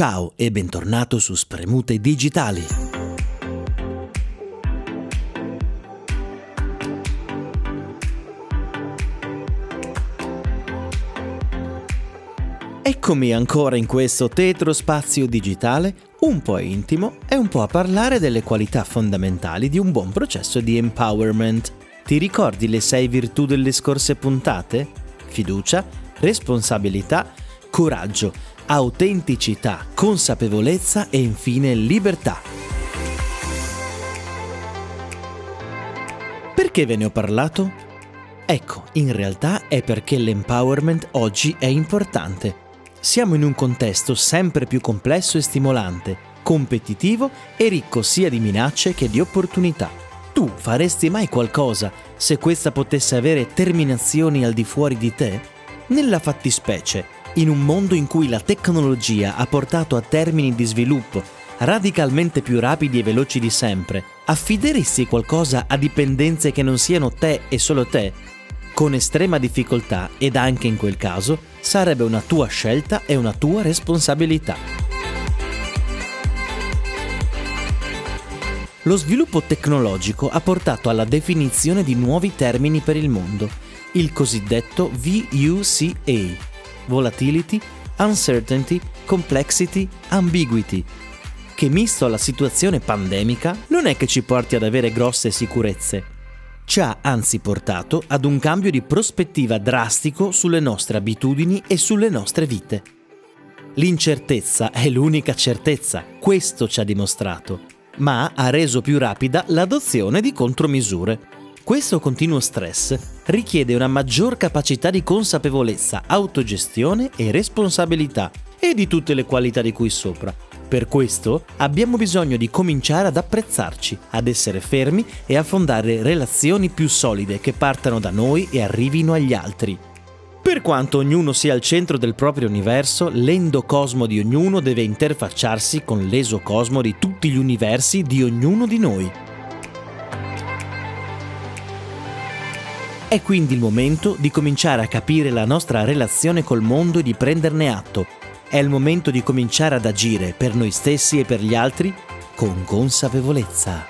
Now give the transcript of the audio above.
Ciao e bentornato su Spremute Digitali. Eccomi ancora in questo tetro spazio digitale, un po' intimo e un po' a parlare delle qualità fondamentali di un buon processo di empowerment. Ti ricordi le sei virtù delle scorse puntate? Fiducia, responsabilità, coraggio, autenticità, consapevolezza e infine libertà. Perché ve ne ho parlato? Ecco, in realtà è perché l'empowerment oggi è importante. Siamo in un contesto sempre più complesso e stimolante, competitivo e ricco sia di minacce che di opportunità. Tu faresti mai qualcosa se questa potesse avere terminazioni al di fuori di te? Nella fattispecie, in un mondo in cui la tecnologia ha portato a termini di sviluppo radicalmente più rapidi e veloci di sempre, affideresti qualcosa a dipendenze che non siano te e solo te? Con estrema difficoltà ed anche in quel caso sarebbe una tua scelta e una tua responsabilità. Lo sviluppo tecnologico ha portato alla definizione di nuovi termini per il mondo, il cosiddetto VUCA, volatility, uncertainty, complexity, ambiguity, che misto alla situazione pandemica non è che ci porti ad avere grosse sicurezze. Ci ha anzi portato ad un cambio di prospettiva drastico sulle nostre abitudini e sulle nostre vite. L'incertezza è l'unica certezza, questo ci ha dimostrato, ma ha reso più rapida l'adozione di contromisure. Questo continuo stress richiede una maggior capacità di consapevolezza, autogestione e responsabilità e di tutte le qualità di cui sopra. Per questo abbiamo bisogno di cominciare ad apprezzarci, ad essere fermi e a fondare relazioni più solide che partano da noi e arrivino agli altri. Per quanto ognuno sia al centro del proprio universo, l'endocosmo di ognuno deve interfacciarsi con l'esocosmo di tutti gli universi di ognuno di noi. È quindi il momento di cominciare a capire la nostra relazione col mondo e di prenderne atto. È il momento di cominciare ad agire per noi stessi e per gli altri con consapevolezza.